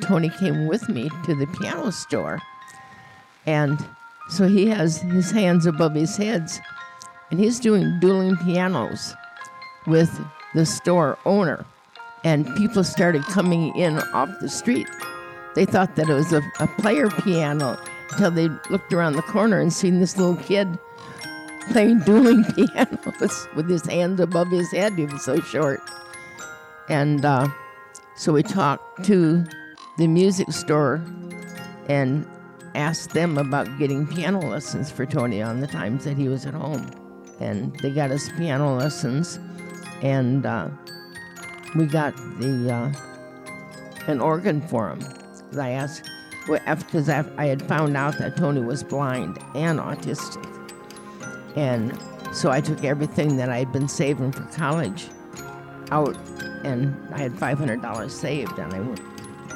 Tony came with me to the piano store. And so he has his hands above his heads and he's doing dueling pianos with the store owner. And people started coming in off the street. They thought that it was a, a player piano until they looked around the corner and seen this little kid playing dueling pianos with his hands above his head. He was so short. And uh, so we talked to the music store and asked them about getting piano lessons for Tony on the times that he was at home. And they got us piano lessons, and uh, we got the uh, an organ for him. I asked, because I had found out that Tony was blind and autistic. And so I took everything that I had been saving for college out, and I had $500 saved. And I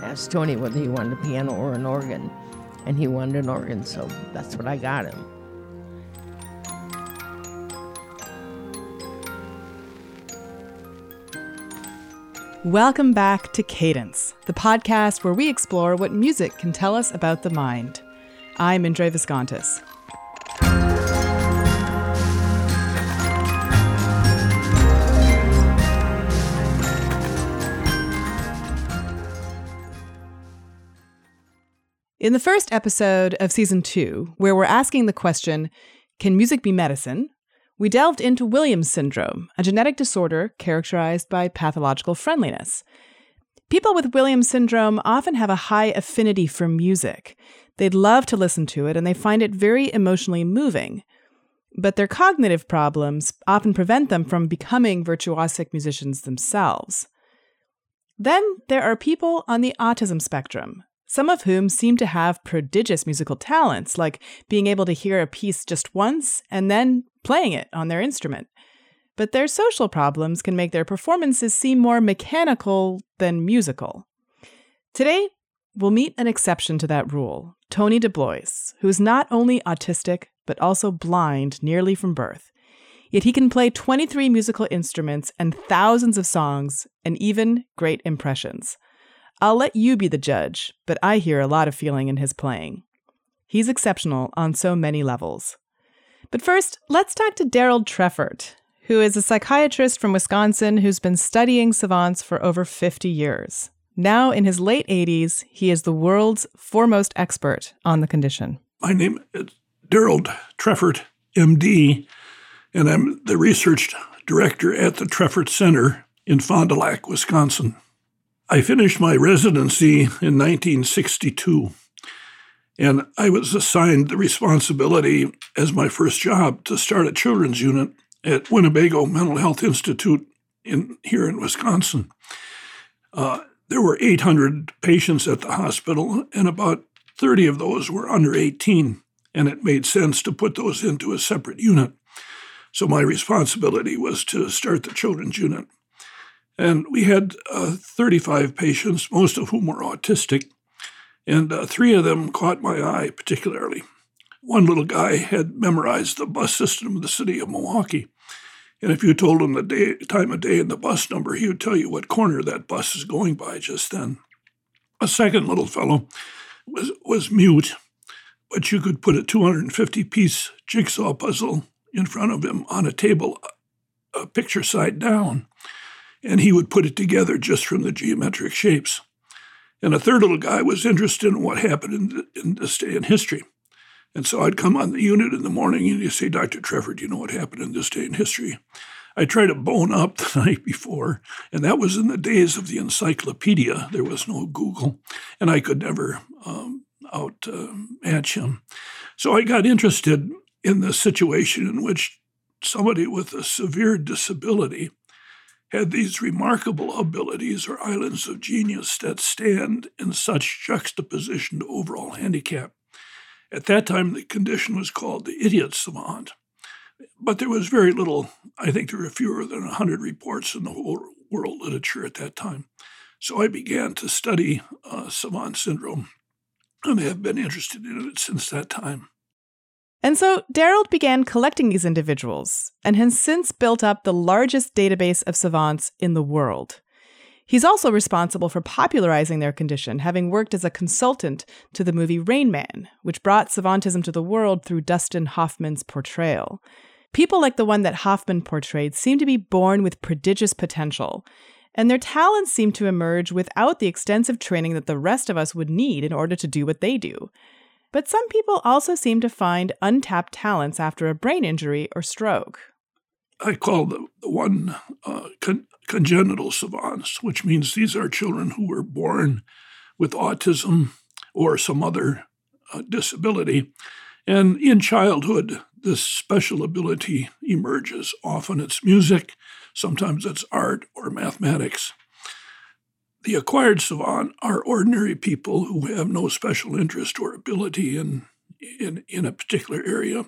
asked Tony whether he wanted a piano or an organ, and he wanted an organ, so that's what I got him. Welcome back to Cadence, the podcast where we explore what music can tell us about the mind. I'm Indre Viskontas. In the first episode of season two, where we're asking the question, Can music be medicine? we delved into Williams syndrome, a genetic disorder characterized by pathological friendliness. People with Williams syndrome often have a high affinity for music. They'd love to listen to it and they find it very emotionally moving. But their cognitive problems often prevent them from becoming virtuosic musicians themselves. Then there are people on the autism spectrum, some of whom seem to have prodigious musical talents, like being able to hear a piece just once and then playing it on their instrument. But their social problems can make their performances seem more mechanical than musical. Today, we'll meet an exception to that rule Tony DeBlois, who is not only autistic, but also blind nearly from birth. Yet he can play 23 musical instruments and thousands of songs and even great impressions. I'll let you be the judge, but I hear a lot of feeling in his playing. He's exceptional on so many levels. But first, let's talk to Darold Treffert, who is a psychiatrist from Wisconsin who's been studying savants for over 50 years. Now, in his late 80s, he is the world's foremost expert on the condition. My name is Darold Treffert, MD, and I'm the research director at the Treffert Center in Fond du Lac, Wisconsin. I finished my residency in 1962, and I was assigned the responsibility as my first job to start a children's unit at Winnebago Mental Health Institute in here in Wisconsin. Uh, there were 800 patients at the hospital, and about 30 of those were under 18, and it made sense to put those into a separate unit. So my responsibility was to start the children's unit. And we had uh, 35 patients, most of whom were autistic, and uh, three of them caught my eye particularly. One little guy had memorized the bus system of the city of Milwaukee. And if you told him the day, time of day and the bus number, he would tell you what corner that bus is going by just then. A second little fellow was, was mute, but you could put a 250 piece jigsaw puzzle in front of him on a table, a picture side down and he would put it together just from the geometric shapes. And a third little guy was interested in what happened in, in this day in history. And so I'd come on the unit in the morning and he'd say, Dr. Treffert, do you know what happened in this day in history? I tried to bone up the night before, and that was in the days of the encyclopedia. There was no Google, and I could never um, uh, him. So I got interested in the situation in which somebody with a severe disability had these remarkable abilities or islands of genius that stand in such juxtaposition to overall handicap. At that time, the condition was called the idiot savant. But there was very little, I think there were fewer than 100 reports in the whole world literature at that time. So I began to study uh, savant syndrome and have been interested in it since that time. And so Darold began collecting these individuals and has since built up the largest database of savants in the world. He's also responsible for popularizing their condition, having worked as a consultant to the movie Rain Man, which brought savantism to the world through Dustin Hoffman's portrayal. People like the one that Hoffman portrayed seem to be born with prodigious potential, and their talents seem to emerge without the extensive training that the rest of us would need in order to do what they do. But some people also seem to find untapped talents after a brain injury or stroke. I call the, the one uh, con- congenital savants, which means these are children who were born with autism or some other uh, disability. And in childhood, this special ability emerges. Often it's music, sometimes it's art or mathematics. The acquired savant are ordinary people who have no special interest or ability in, in, in a particular area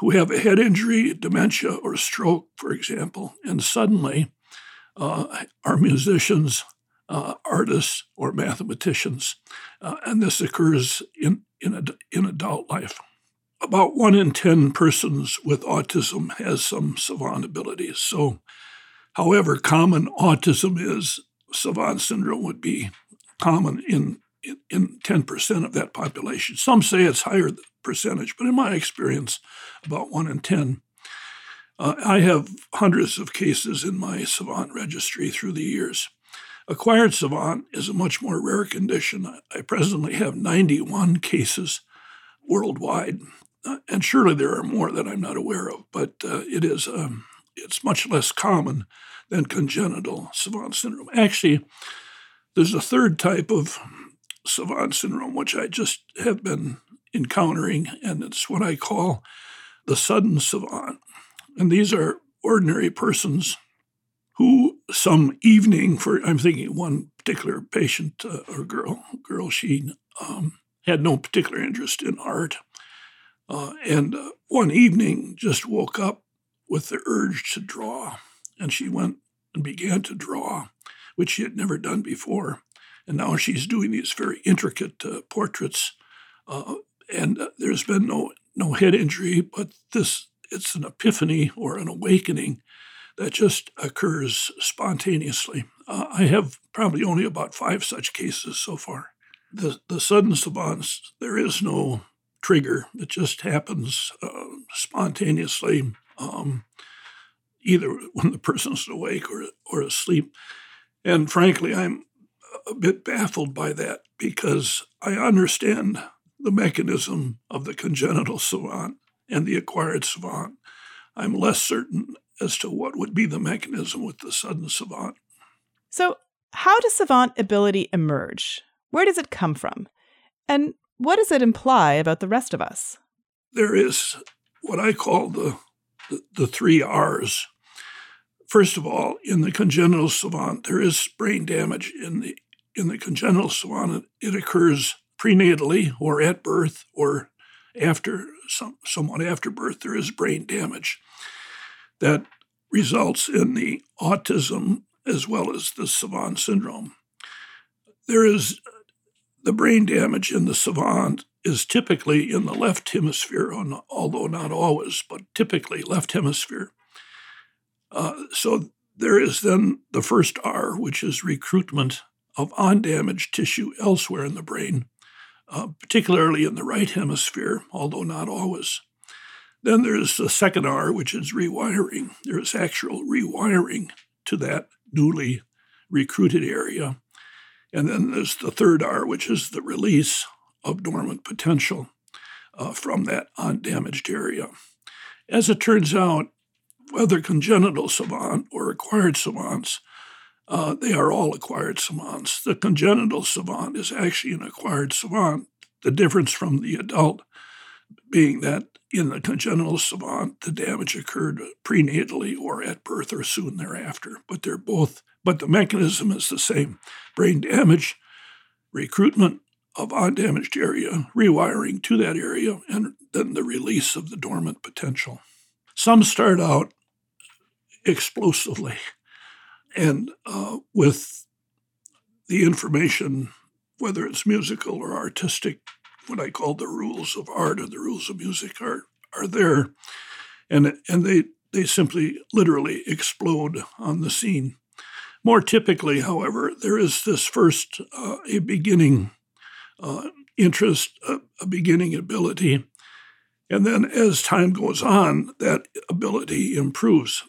who have a head injury, dementia, or stroke, for example, and suddenly uh, are musicians, uh, artists, or mathematicians. Uh, and this occurs in, in, ad- in adult life. About one in 10 persons with autism has some savant abilities. So, however common autism is, savant syndrome would be common in, in, in 10% of that population. Some say it's higher percentage, but in my experience, about one in 10. Uh, I have hundreds of cases in my savant registry through the years. Acquired savant is a much more rare condition. I presently have 91 cases worldwide, uh, and surely there are more that I'm not aware of, but uh, it is um, it's much less common than congenital savant syndrome. Actually, there's a third type of savant syndrome which I just have been encountering, and it's what I call the sudden savant. And these are ordinary persons who, some evening, for I'm thinking one particular patient uh, or girl, girl, she um, had no particular interest in art, uh, and uh, one evening just woke up with the urge to draw, and she went and began to draw, which she had never done before, and now she's doing these very intricate uh, portraits uh, and uh, there's been no no head injury, but this it's an epiphany or an awakening that just occurs spontaneously. Uh, I have probably only about five such cases so far. The the sudden savants, there is no trigger; it just happens uh, spontaneously, um, either when the person's awake or or asleep. And frankly, I'm a bit baffled by that because I understand the mechanism of the congenital savant and the acquired savant. I'm less certain as to what would be the mechanism with the sudden savant. So, how does savant ability emerge? Where does it come from? And what does it imply about the rest of us? There is what I call the, the, the three R's. First of all, in the congenital savant, there is brain damage in the in the congenital savant. It occurs prenatally or at birth or after some, somewhat after birth, there is brain damage that results in the autism as well as the savant syndrome. There is the brain damage in the savant is typically in the left hemisphere, although not always, but typically left hemisphere. Uh, so there is then the first R, which is recruitment of undamaged tissue elsewhere in the brain uh, particularly in the right hemisphere, although not always. Then there's the second R, which is rewiring. There's actual rewiring to that newly recruited area. And then there's the third R, which is the release of dormant potential uh, from that undamaged area. As it turns out, whether congenital savant or acquired savants, uh, they are all acquired savants. The congenital savant is actually an acquired savant. The difference from the adult being that in the congenital savant, the damage occurred prenatally or at birth or soon thereafter. But they're both, but the mechanism is the same brain damage, recruitment of undamaged area, rewiring to that area, and then the release of the dormant potential. Some start out explosively and uh, with the information, whether it's musical or artistic, what I call the rules of art or the rules of music are are there, and and they they simply literally explode on the scene. More typically, however, there is this first uh, a beginning uh, interest, a, a beginning ability, and then as time goes on, that ability improves.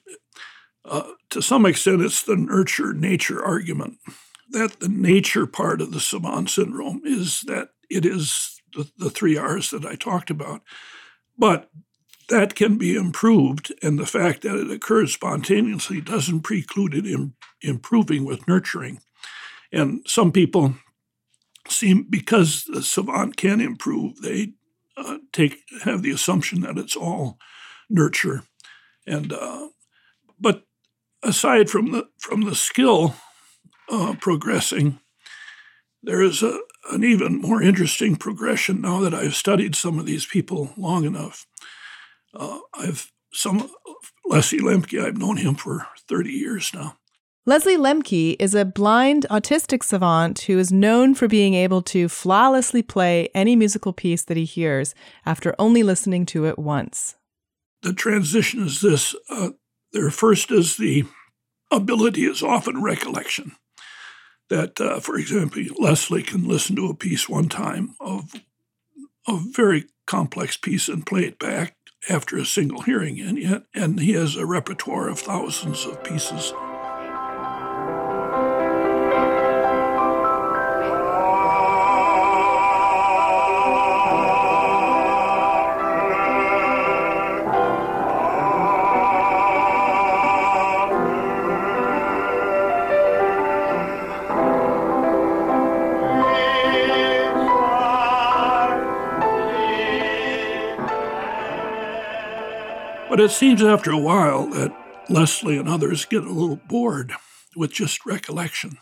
Uh, to some extent, it's the nurture nature argument that the nature part of the savant syndrome is that it is the, the three R's that I talked about. But that can be improved, and the fact that it occurs spontaneously doesn't preclude it Im- improving with nurturing. And some people seem, because the savant can improve, they uh, take have the assumption that it's all nurture. And uh, but aside from the from the skill uh, progressing, there is a, an even more interesting progression now that I've studied some of these people long enough. Uh, I've some Leslie Lemke. I've known him for thirty years now. Leslie Lemke is a blind autistic savant who is known for being able to flawlessly play any musical piece that he hears after only listening to it once. The transition is this: uh, there first is the ability is often recollection that, uh, for example, Leslie can listen to a piece one time of a very complex piece and play it back after a single hearing, and yet, and he has a repertoire of thousands of pieces. But it seems after a while that Leslie and others get a little bored with just recollection.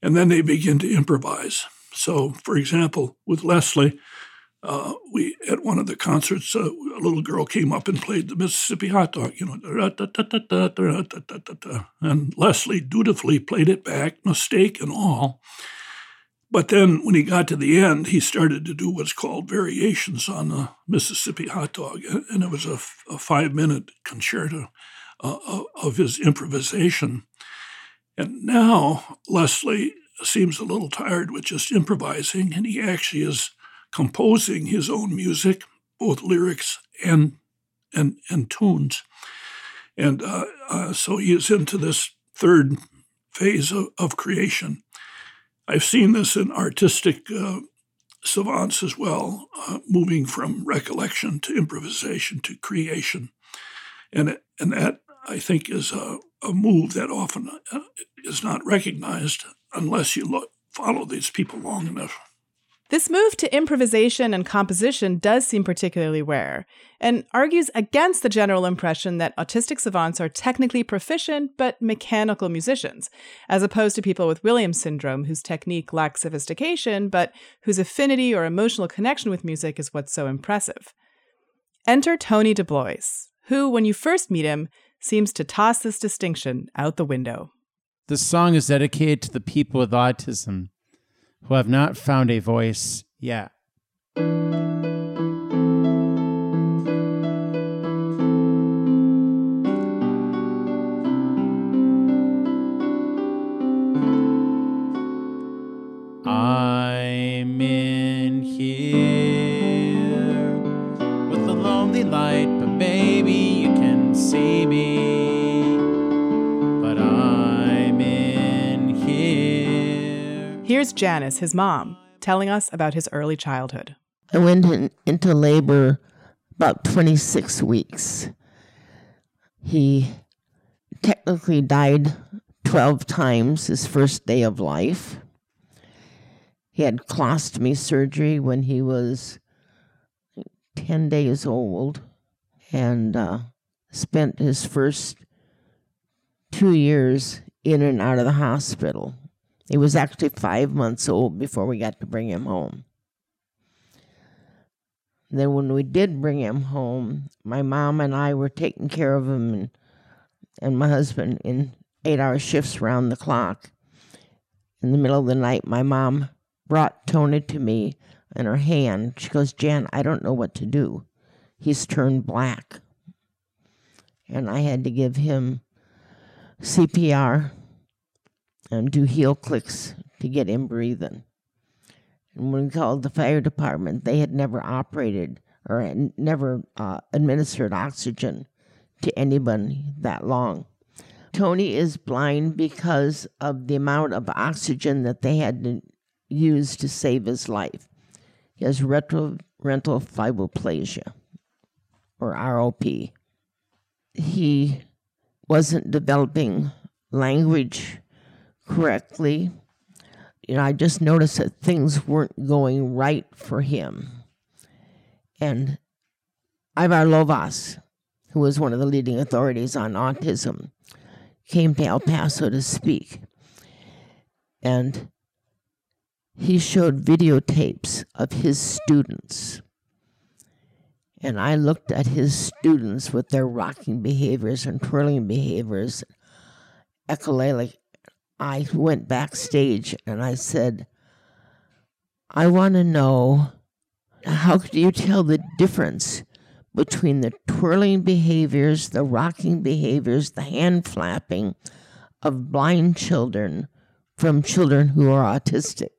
And then they begin to improvise. So, for example, with Leslie, uh, we at one of the concerts, uh, a little girl came up and played the Mississippi Hot Dog, you know, and Leslie dutifully played it back, mistake and all. But then when he got to the end, he started to do what's called variations on the Mississippi hot dog. And it was a, a five minute concerto uh, of his improvisation. And now Leslie seems a little tired with just improvising, and he actually is composing his own music, both lyrics and and, and tunes. And uh, uh, so he is into this third phase of, of creation. I've seen this in artistic uh, savants as well, uh, moving from recollection to improvisation to creation. And, and that, I think, is a, a move that often uh, is not recognized unless you look, follow these people long enough. This move to improvisation and composition does seem particularly rare, and argues against the general impression that autistic savants are technically proficient but mechanical musicians, as opposed to people with Williams syndrome whose technique lacks sophistication but whose affinity or emotional connection with music is what's so impressive. Enter Tony DeBlois, who, when you first meet him, seems to toss this distinction out the window. The song is dedicated to the people with autism who have not found a voice yet. Janice, his mom, telling us about his early childhood. I went in, into labor about 26 weeks. He technically died 12 times his first day of life. He had colostomy surgery when he was 10 days old and uh, spent his first two years in and out of the hospital. He was actually five months old before we got to bring him home. Then, when we did bring him home, my mom and I were taking care of him, and, and my husband in eight hour shifts round the clock. In the middle of the night, my mom brought Tony to me in her hand. She goes, Jan, I don't know what to do. He's turned black. And I had to give him CPR and do heel clicks to get him breathing. And when we called the fire department, they had never operated or had never uh, administered oxygen to anybody that long. Tony is blind because of the amount of oxygen that they had to use to save his life. He has retrolental fibroplasia, or ROP. He wasn't developing language correctly. You know, I just noticed that things weren't going right for him. And Ivar Lovaas, who was one of the leading authorities on autism, came to El Paso to speak. And he showed videotapes of his students. And I looked at his students with their rocking behaviors and twirling behaviors, echolalic. I went backstage and I said, I want to know how do you tell the difference between the twirling behaviors, the rocking behaviors, the hand flapping of blind children from children who are autistic?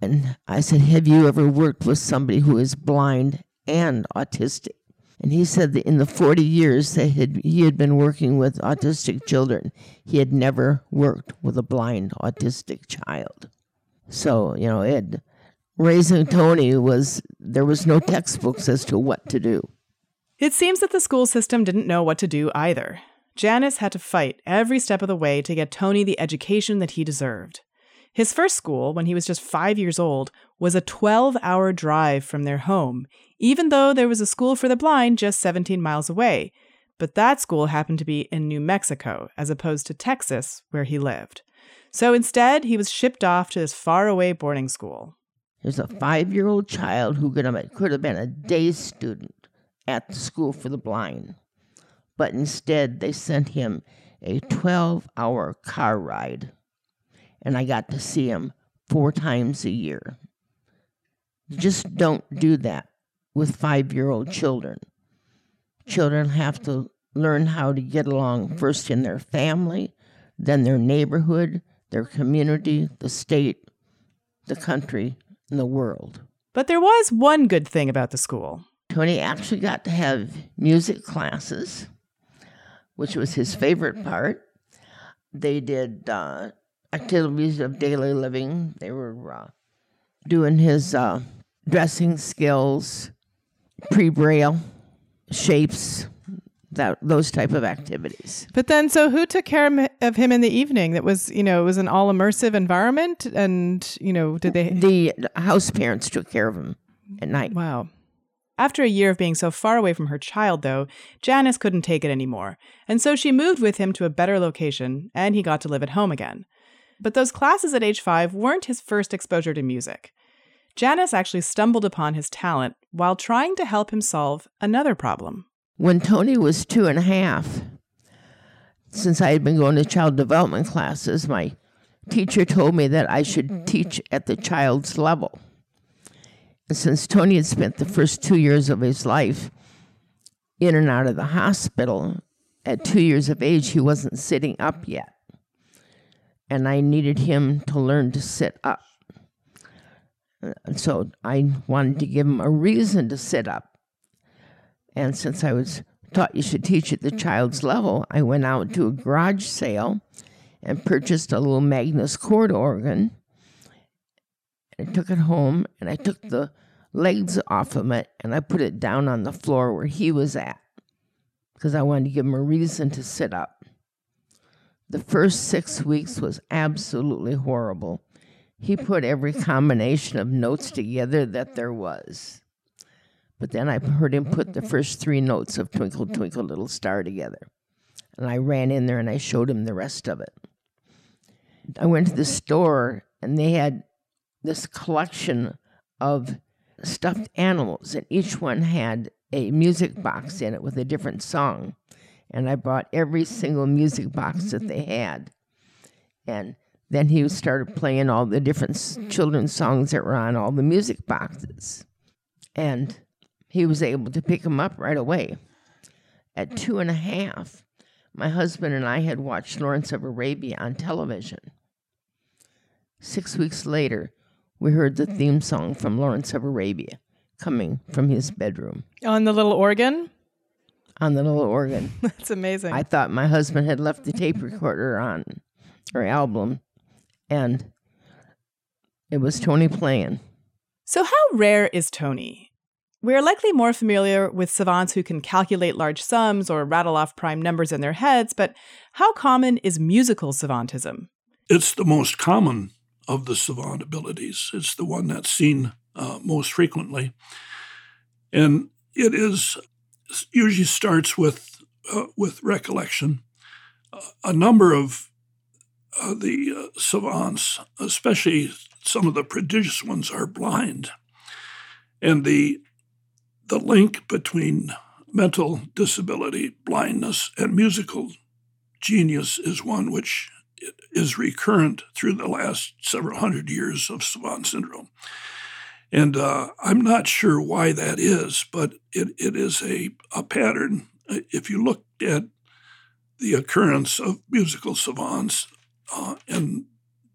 And I said, Have you ever worked with somebody who is blind and autistic? And he said that in the 40 years that he had been working with autistic children, he had never worked with a blind autistic child. So, you know, raising Tony was, there was no textbooks as to what to do. It seems that the school system didn't know what to do either. Janice had to fight every step of the way to get Tony the education that he deserved. His first school, when he was just five years old, was a 12 hour drive from their home, even though there was a school for the blind just 17 miles away. But that school happened to be in New Mexico, as opposed to Texas, where he lived. So instead, he was shipped off to this faraway boarding school. There's a five year old child who could have, could have been a day student at the school for the blind. But instead, they sent him a 12 hour car ride and I got to see him four times a year. Just don't do that with five year old children. Children have to learn how to get along first in their family, then their neighborhood, their community, the state, the country, and the world. But there was one good thing about the school. Tony actually got to have music classes, which was his favorite part. They did uh, activities of daily living. They were uh, doing his uh, dressing skills, pre braille shapes, that those type of activities. But then, so who took care of him in the evening? That was, you know, it was an all immersive environment, and you know, did they? The house parents took care of him at night. Wow. After a year of being so far away from her child, though, Janice couldn't take it anymore, and so she moved with him to a better location, and he got to live at home again. But those classes at age five weren't his first exposure to music. Janice actually stumbled upon his talent while trying to help him solve another problem. When Tony was two and a half, since I had been going to child development classes, my teacher told me that I should teach at the child's level. And since Tony had spent the first two years of his life in and out of the hospital, at two years of age, he wasn't sitting up yet and I needed him to learn to sit up. So I wanted to give him a reason to sit up. And since I was taught you should teach at the child's level, I went out to a garage sale and purchased a little Magnus chord organ. I took it home and I took the legs off of it and I put it down on the floor where he was at because I wanted to give him a reason to sit up. The first six weeks was absolutely horrible. He put every combination of notes together that there was. But then I heard him put the first three notes of Twinkle, Twinkle, Little Star together. And I ran in there and I showed him the rest of it. I went to the store and they had this collection of stuffed animals, and each one had a music box in it with a different song and I bought every single music box that they had. And then he started playing all the different children's songs that were on all the music boxes. And he was able to pick them up right away. At two and a half, my husband and I had watched Lawrence of Arabia on television. Six weeks later, we heard the theme song from Lawrence of Arabia coming from his bedroom On the little organ? on the little organ. That's amazing. I thought my husband had left the tape recorder on or album, and it was Tony playing. So, how rare is Tony? We are likely more familiar with savants who can calculate large sums or rattle off prime numbers in their heads, but how common is musical savantism? It's the most common of the savant abilities. It's the one that's seen uh, most frequently. And it is usually starts with uh, with recollection. Uh, a number of uh, the uh, savants, especially some of the prodigious ones, are blind, and the the link between mental disability, blindness, and musical genius is one which is recurrent through the last several hundred years of savant syndrome. And uh, I'm not sure why that is, but it, it is a, a pattern. If you look at the occurrence of musical savants uh, and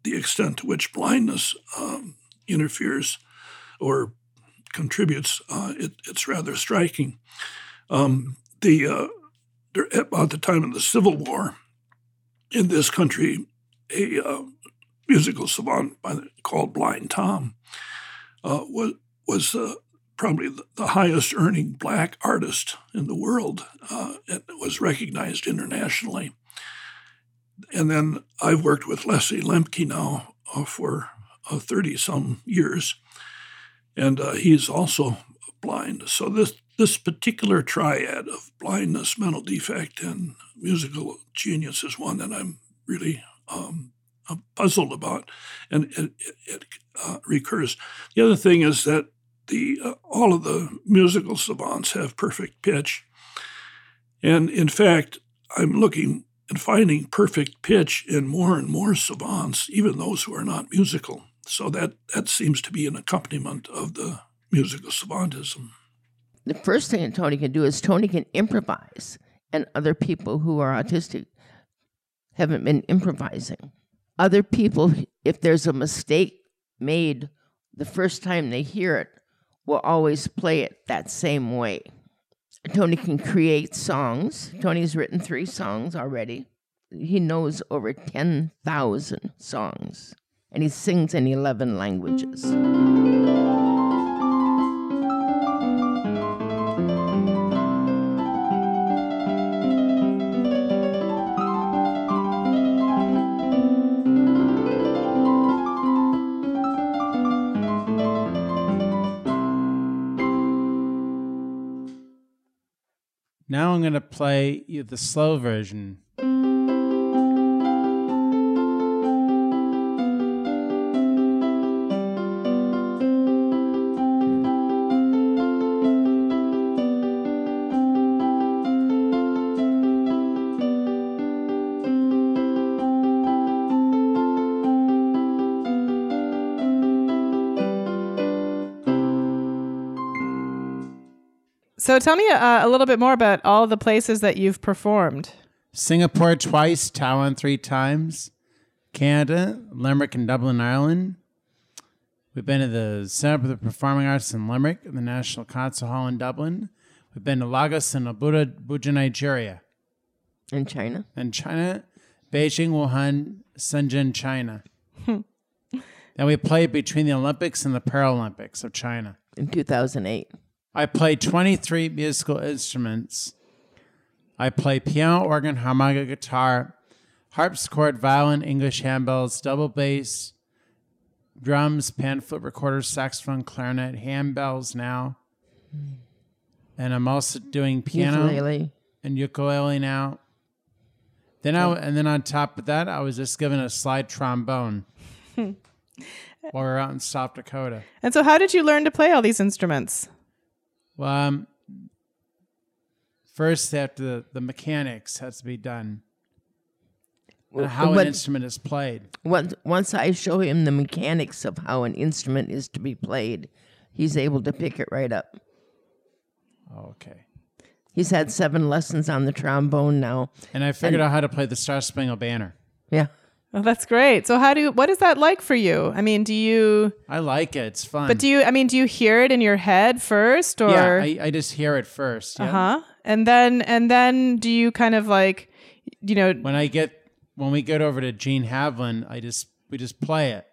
the extent to which blindness um, interferes or contributes, uh, it, it's rather striking. Um, the uh, about the time of the Civil War in this country, a uh, musical savant the, called Blind Tom uh, was was uh, probably the highest earning black artist in the world uh, and was recognized internationally. And then I've worked with Leslie Lemke now uh, for 30 uh, some years, and uh, he's also blind. So this this particular triad of blindness, mental defect, and musical genius is one that I'm really um, I'm puzzled about, and it, it uh, recurs. The other thing is that the uh, all of the musical savants have perfect pitch, and in fact, I'm looking and finding perfect pitch in more and more savants, even those who are not musical. So that that seems to be an accompaniment of the musical savantism. The first thing that Tony can do is Tony can improvise, and other people who are autistic haven't been improvising other people, if there's a mistake made the first time they hear it, will always play it that same way. Tony can create songs. Tony's written three songs already. He knows over 10,000 songs, and he sings in 11 languages. I'm going to play you the slow version. So tell me uh, a little bit more about all the places that you've performed. Singapore twice, Taiwan three times, Canada, Limerick, and Dublin, Ireland. We've been to the Center for the Performing Arts in Limerick, the National Concert Hall in Dublin. We've been to Lagos and Abuja, Abuja Nigeria. In China? In China, Beijing, Wuhan, Shenzhen, China. then we played between the Olympics and the Paralympics of China. In 2008. I play 23 musical instruments. I play piano, organ, harmonica, guitar, harpsichord, violin, English handbells, double bass, drums, pan flute recorder, saxophone, clarinet, handbells now. And I'm also doing piano ukulele. and ukulele now. Then I and then on top of that, I was just given a slide trombone. while we are out in South Dakota. And so, how did you learn to play all these instruments? Well, um, first, have to, the mechanics has to be done. And how But- an instrument is played. Once, once I show him the mechanics of how an instrument is to be played, he's able to pick it right up. Okay. He's had seven lessons on the trombone now. And I figured out how to play the Star Spangled Banner. Yeah. Oh, that's great. So how do what is that like for you? I mean, do you I like it. It's fun. but do you I mean, do you hear it in your head first or yeah, I, I just hear it first. Yeah. uh-huh. And then and then do you kind of like you know, When I get when we get over to Gene Havlin, I just we just play it.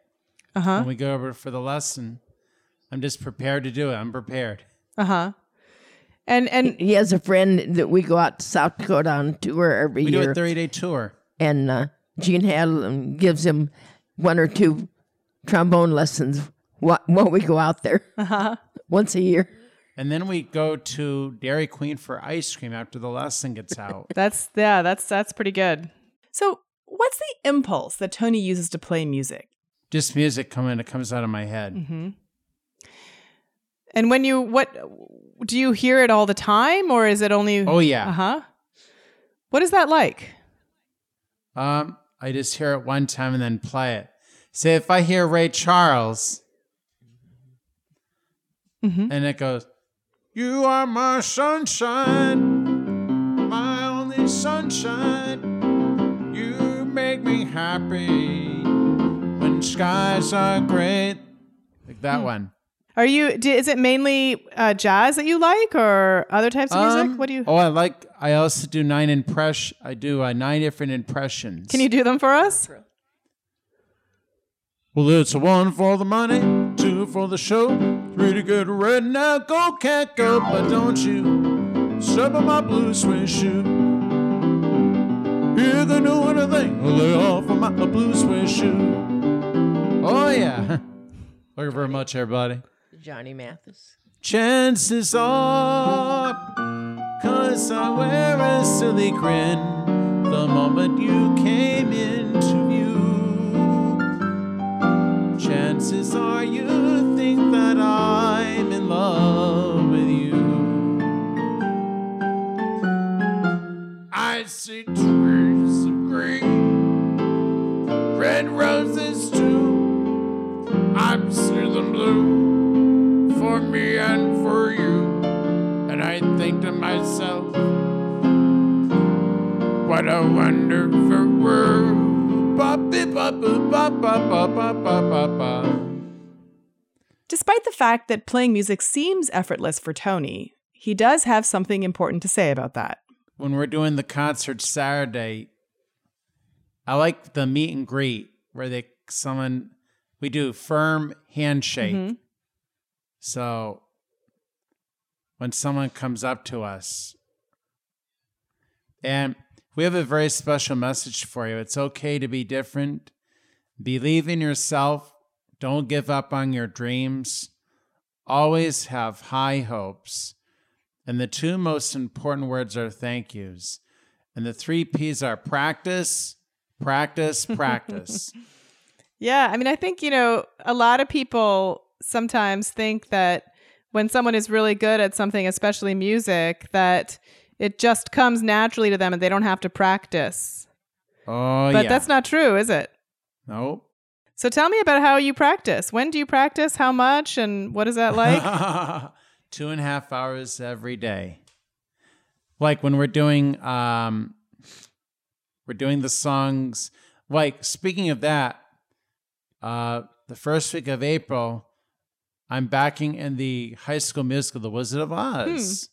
uh-huh. When we go over for the lesson, I'm just prepared to do it. I'm prepared. Uh-huh. And and He has a friend that we go out to South Dakota on tour every year. We do a 30 day tour. and uh, Gene Hadlin gives him one or two trombone lessons while we go out there uh-huh. once a year. And then we go to Dairy Queen for ice cream after the lesson gets out. That's yeah, that's that's pretty good. So, what's the impulse that Tony uses to play music? just music coming it comes out of my head. Mm-hmm. And when you what do you hear it all the time or is it only Oh yeah. Uh-huh. What is that like? Um, I just hear it one time and then play it. Say if I hear Ray Charles Mhm. and it goes, You are my sunshine, my only sunshine. You make me happy when skies are gray. Like that one. Are you is it mainly uh, jazz that you like or other types of music? Um, What do you Oh, I like. I also do nine impress. I do uh, nine different impressions. Can you do them for us? Well, it's a one for the money, two for the show, three to get ready now. Go, cat, go, but don't you step on my blue suede shoe. You can do anything, lay off of my blue suede shoe. Oh, yeah. Thank you very much, everybody. Johnny Mathis. Chances are, cause I wear a silly grin the moment you came into view. Chances are you think that I'm in love with you. I see trees of green, red roses too. I see them blue myself, what a wonderful world. Despite the fact that playing music seems effortless for Tony, he does have something important to say about that. When we're doing the concert Saturday, I like the meet and greet where they someone we do firm handshake. Mhm. So when someone comes up to us, and we have a very special message for you. It's okay to be different. Believe in yourself. Don't give up on your dreams. Always have high hopes. And the two most important words are thank yous. And the three P's are practice, practice, practice. Yeah, I mean, I think, you know, a lot of people sometimes think that when someone is really good at something, especially music, that it just comes naturally to them and they don't have to practice. Oh, but yeah. that's not true, is it? Nope. So tell me about how you practice. When do you practice? How much? And what is that like? Two and a half hours every day. Like when we're doing um we're doing the songs like speaking of that, uh the first week of April, I'm backing in the high school musical The Wizard of Oz.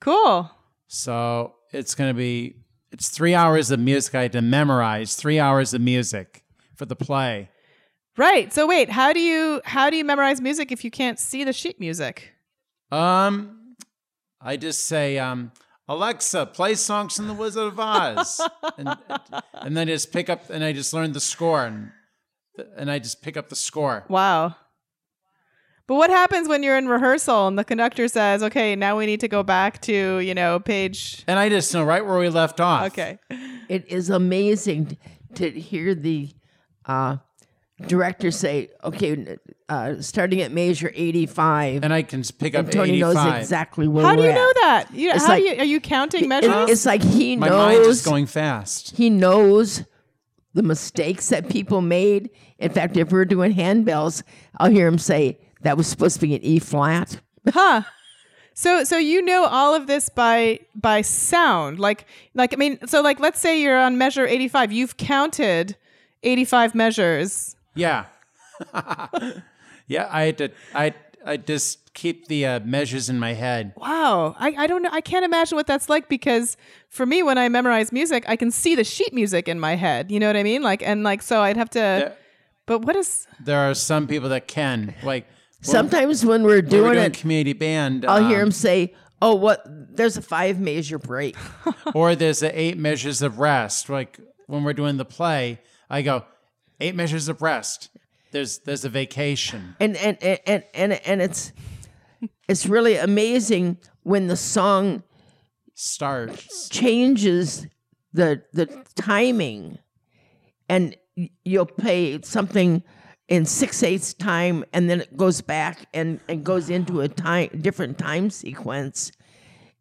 cool. So it's gonna be it's three hours of music I had to memorize, three hours of music for the play. Right. So wait, how do you how do you memorize music if you can't see the sheet music? Um, I just say, um, Alexa, play songs from The Wizard of Oz, and and then I just pick up and I just learn the score and and I just pick up the score. Wow. But what happens when you're in rehearsal and the conductor says, "Okay, now we need to go back to, you know, page And I just know right where we left off. Okay. It is amazing to hear the uh, director say, okay, uh, starting at measure 85. And I can pick up And Tony 85. knows exactly where How do we're you know that? You, how like- do you, are you counting It- measures? it's like he knows My mind is going fast. he knows the mistakes that people made. In fact, if we're doing handbells, I'll hear him say that was supposed to be an E flat. huh. So so you know all of this by by sound. Like like I mean, so like let's say you're on measure 85. You've counted 85 measures. Yeah. yeah, I had to I I just keep the uh, measures in my head. Wow. I, I don't know. I can't imagine what that's like because for me, when I memorize music, I can see the sheet music in my head. You know what I mean? Like, and like, so I'd have to, There, but what is, there are some people that can like Sometimes when we're when doing, we're doing it, community band. I'll hear um, him say, "Oh, what? There's a five measure break." or there's a eight measures of rest. Like when we're doing the play, I go eight measures of rest. There's there's a vacation. and and and and and, and it's it's really amazing when the song Starts. changes the the timing and you'll play something in six eighths time and then it goes back and, and goes into a time different time sequence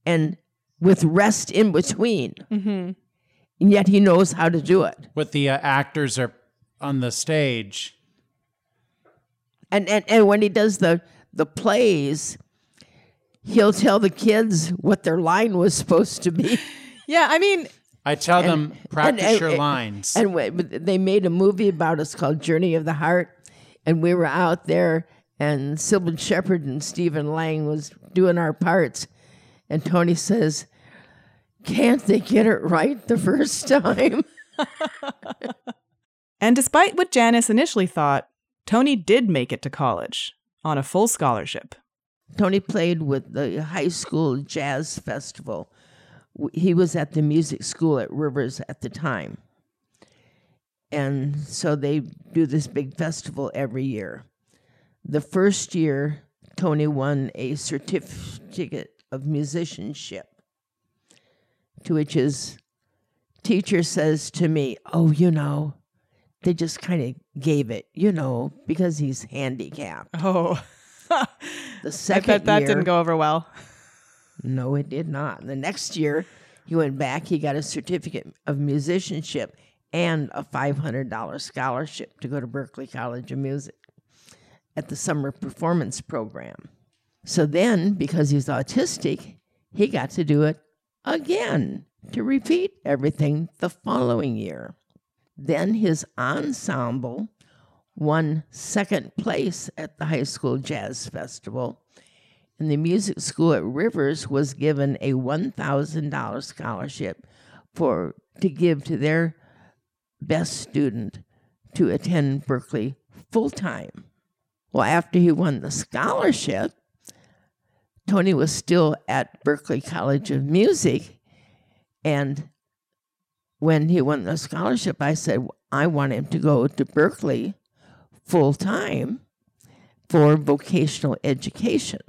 and with rest in between. And yet he knows how to do it. What the uh, actors are on the stage. and, and and when he does the the plays he'll tell the kids what their line was supposed to be. Yeah, I mean, I tell them practice and- your and- lines. And they made a movie about us called Journey of the Heart, and we were out there, and Cybill Shepherd and Stephen Lang was doing our parts, and Tony says, "Can't they get it right the first time?" and despite what Janice initially thought, Tony did make it to college on a full scholarship. Tony played with the high school jazz festival. He was at the music school at Rivers at the time. And so they do this big festival every year. The first year, Tony won a certificate of musicianship, to which his teacher says to me, Oh, you know, they just kind of gave it, you know, because he's handicapped. Oh, The second I bet that year, didn't go over well. No, it did not. The next year, he went back. He got a certificate of musicianship and a $500 scholarship to go to Berklee College of Music at the summer performance program. So then, because he's autistic, he got to do it again to repeat everything the following year. Then his ensemble won second place at the high school jazz festival and the music school at Rivers was given a $1,000 scholarship for to give to their best student to attend Berklee full time. Well, after he won the scholarship, Tony was still at Berklee College of Music. And when he won the scholarship, I said, I want him to go to Berklee full time for vocational education.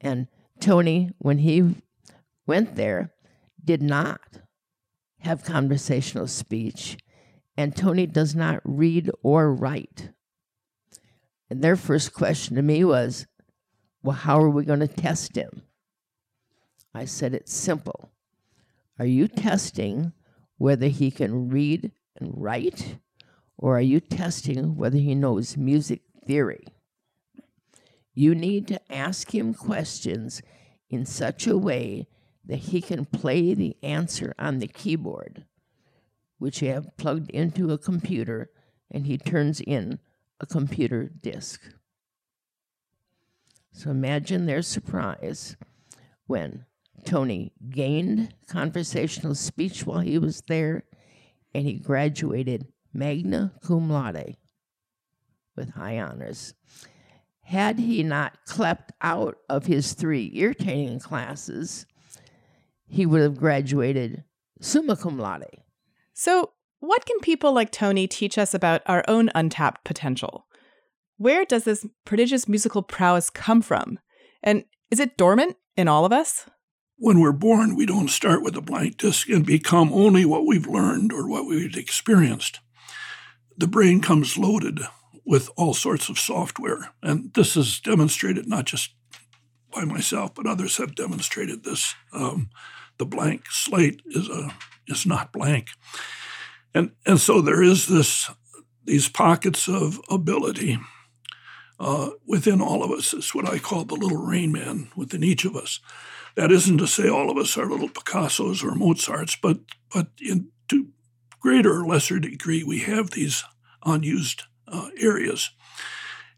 And Tony, when he went there, did not have conversational speech. And Tony does not read or write. And their first question to me was, Well, how are we going to test him? I said, It's simple. Are you testing whether he can read and write, or are you testing whether he knows music theory? You need to ask him questions in such a way that he can play the answer on the keyboard, which you have plugged into a computer, and he turns in a computer disk. So imagine their surprise when Tony gained conversational speech while he was there, and he graduated magna cum laude with high honors. Had he not clept out of his three irritating classes, he would have graduated summa cum laude. So, what can people like Tony teach us about our own untapped potential? Where does this prodigious musical prowess come from? And is it dormant in all of us? When we're born, we don't start with a blank disk and become only what we've learned or what we've experienced. The brain comes loaded with all sorts of software. And this is demonstrated not just by myself, but others have demonstrated this. Um, the blank slate is a is not blank, and and so there is this these pockets of ability uh, within all of us. It's what I call the little rain man within each of us. That isn't to say all of us are little Picassos or Mozarts, but but in to greater or lesser degree, we have these unused uh, areas.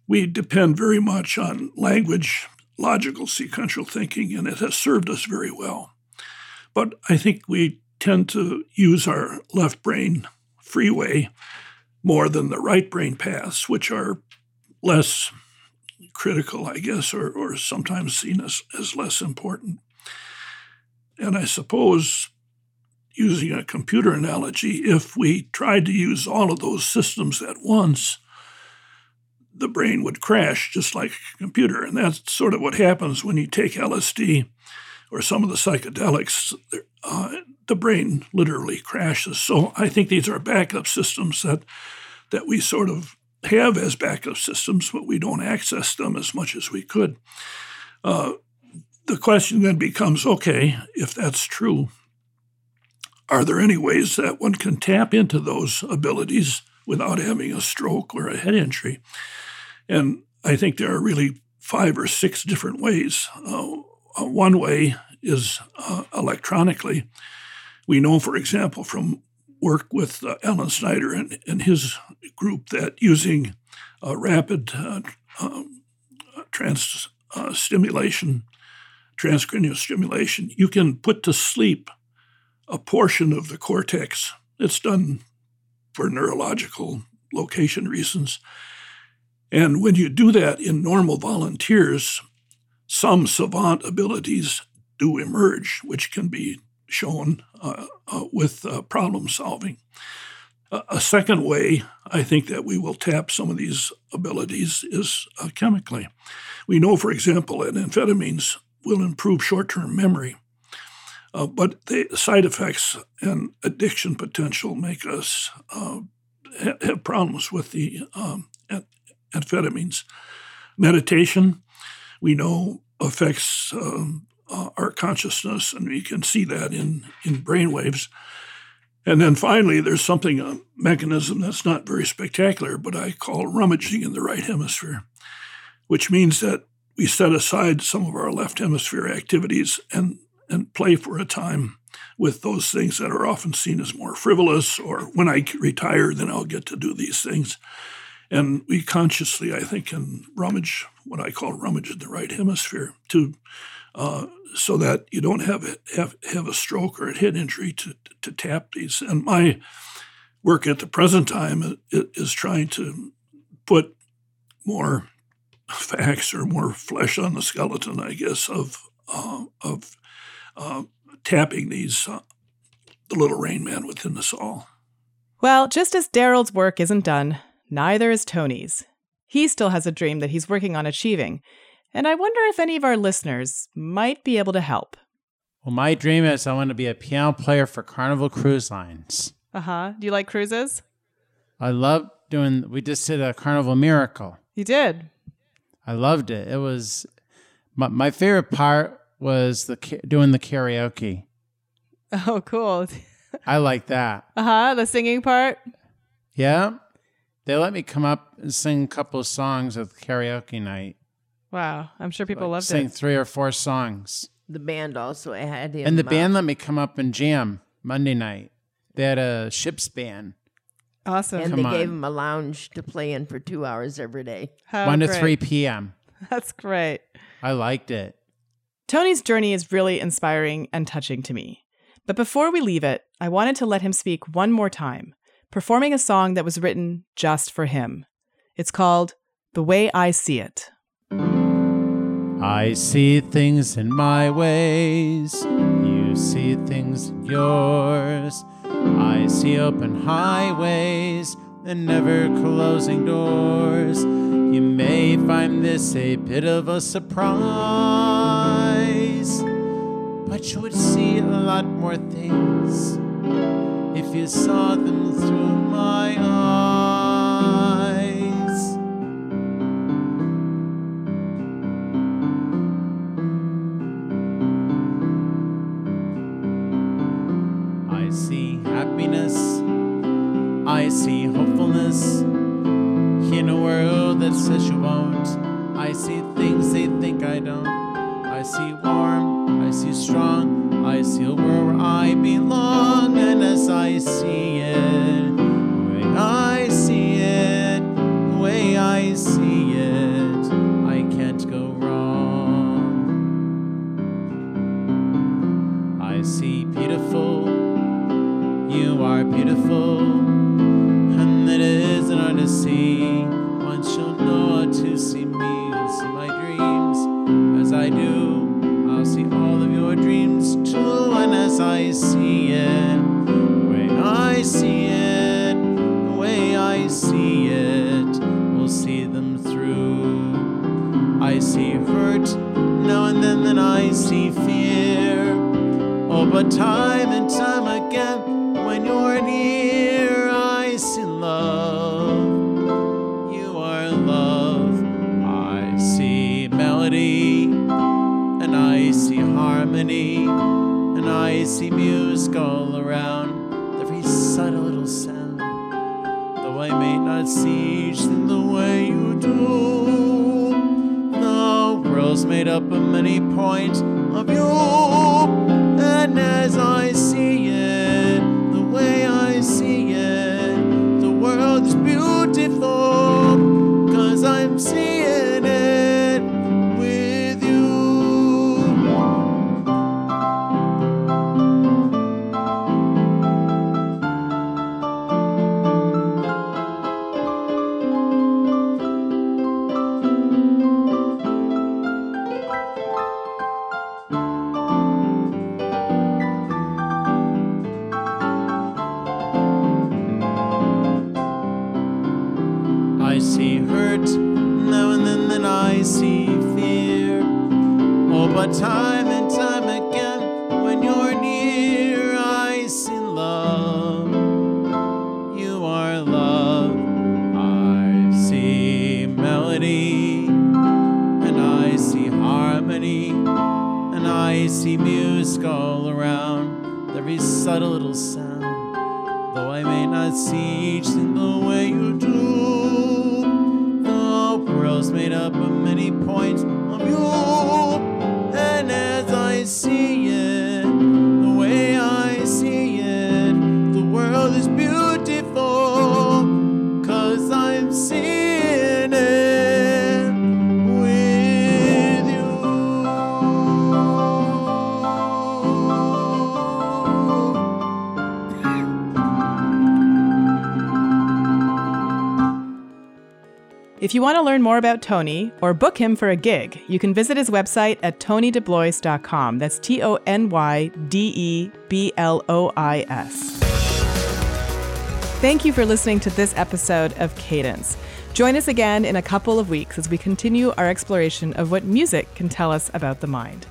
We depend very much on language, logical sequential thinking, and it has served us very well. But I think we tend to use our left brain freeway more than the right brain paths, which are less critical, I guess, or, or sometimes seen as, as less important. And I suppose, using a computer analogy, if we tried to use all of those systems at once, the brain would crash just like a computer. And that's sort of what happens when you take LSD or some of the psychedelics. Uh, the brain literally crashes. So I think these are backup systems that that we sort of have as backup systems, but we don't access them as much as we could. Uh, the question then becomes okay, if that's true, are there any ways that one can tap into those abilities without having a stroke or a head injury? And I think there are really five or six different ways. Uh, uh one way is uh, electronically. We know, for example, from work with uh, Allan Snyder and, and his group that using uh, rapid uh, um, trans stimulation, transcranial stimulation, you can put to sleep a portion of the cortex. It's done for neurological location reasons. And when you do that in normal volunteers, some savant abilities do emerge, which can be shown uh, uh, with uh, problem solving. a second way I think that we will tap some of these abilities is uh, chemically. We know, for example, that amphetamines will improve short term memory. Uh, but the side effects and addiction potential make us uh, ha- have problems with the um, amphetamines. Meditation, we know, affects um, uh, our consciousness, and we can see that in, in brain waves. And then finally, there's something, a mechanism that's not very spectacular, but I call rummaging in the right hemisphere, which means that we set aside some of our left hemisphere activities and, and play for a time with those things that are often seen as more frivolous, or when I retire, then I'll get to do these things. And we consciously, I think, can rummage what I call rummage in the right hemisphere to uh, so that you don't have have have a stroke or a head injury to to tap these. And my work at the present time is trying to put more facts or more flesh on the skeleton, I guess, of uh, of uh, tapping these uh, the little rain man within us all. Well, just as Darold's work isn't done, neither is Tony's. He still has a dream that he's working on achieving, and I wonder if any of our listeners might be able to help. Well, my dream is I want to be a piano player for Carnival Cruise Lines. Uh huh. Do you like cruises? I love doing, we just did a Carnival Miracle. You did? I loved it. It was, my, my favorite part was the doing the karaoke. Oh, cool. I like that. Uh huh. The singing part? Yeah. They let me come up and sing a couple of songs at the karaoke night. Wow, I'm sure people like loved sing it. three or four songs. The band also had him. And the uh, band let me come up and jam Monday night. They had a ship's band. Awesome. and come they gave on. him a lounge to play in for two hours every day. How 1 to 3 p.m. That's great. I liked it. Tony's journey is really inspiring and touching to me. But before we leave it, I wanted to let him speak one more time, performing a song that was written just for him. It's called The Way I See It. I see things in my ways. You see things in yours. I see open highways and never closing doors. You may find this a bit of a surprise, but you would see a lot more things if you saw them through my eyes. I see happiness. I see hopefulness. In a world that says you won't. I see things they think I don't. I see warm. I see strong. I see where I belong. And as I see it, way I If you want to learn more about Tony or book him for a gig, you can visit his website at tonydeblois.com. That's T O N Y D E B L O I S. Thank you for listening to this episode of Cadence. Join us again in a couple of weeks as we continue our exploration of what music can tell us about the mind.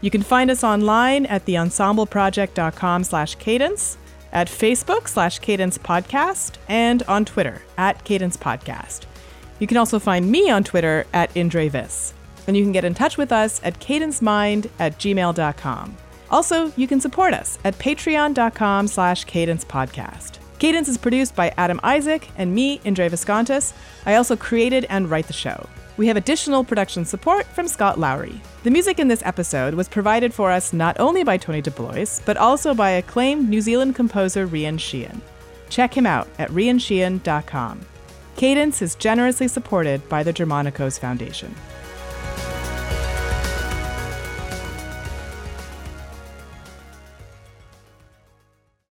You can find us online at theensembleproject.com slash cadence, at Facebook slash cadence podcast, and on Twitter at cadence podcast. You can also find me on Twitter at Indrevis. And you can get in touch with us at cadencemind at gmail.com. Also, you can support us at patreon.com slash cadence podcast. Cadence is produced by Adam Isaac and me, Indre Viskontas. I also created and write the show. We have additional production support from Scott Lowry. The music in this episode was provided for us not only by Tony DeBlois, but also by acclaimed New Zealand composer Rian Sheehan. Check him out at riansheehan.com. Cadence is generously supported by the Germanacos Foundation.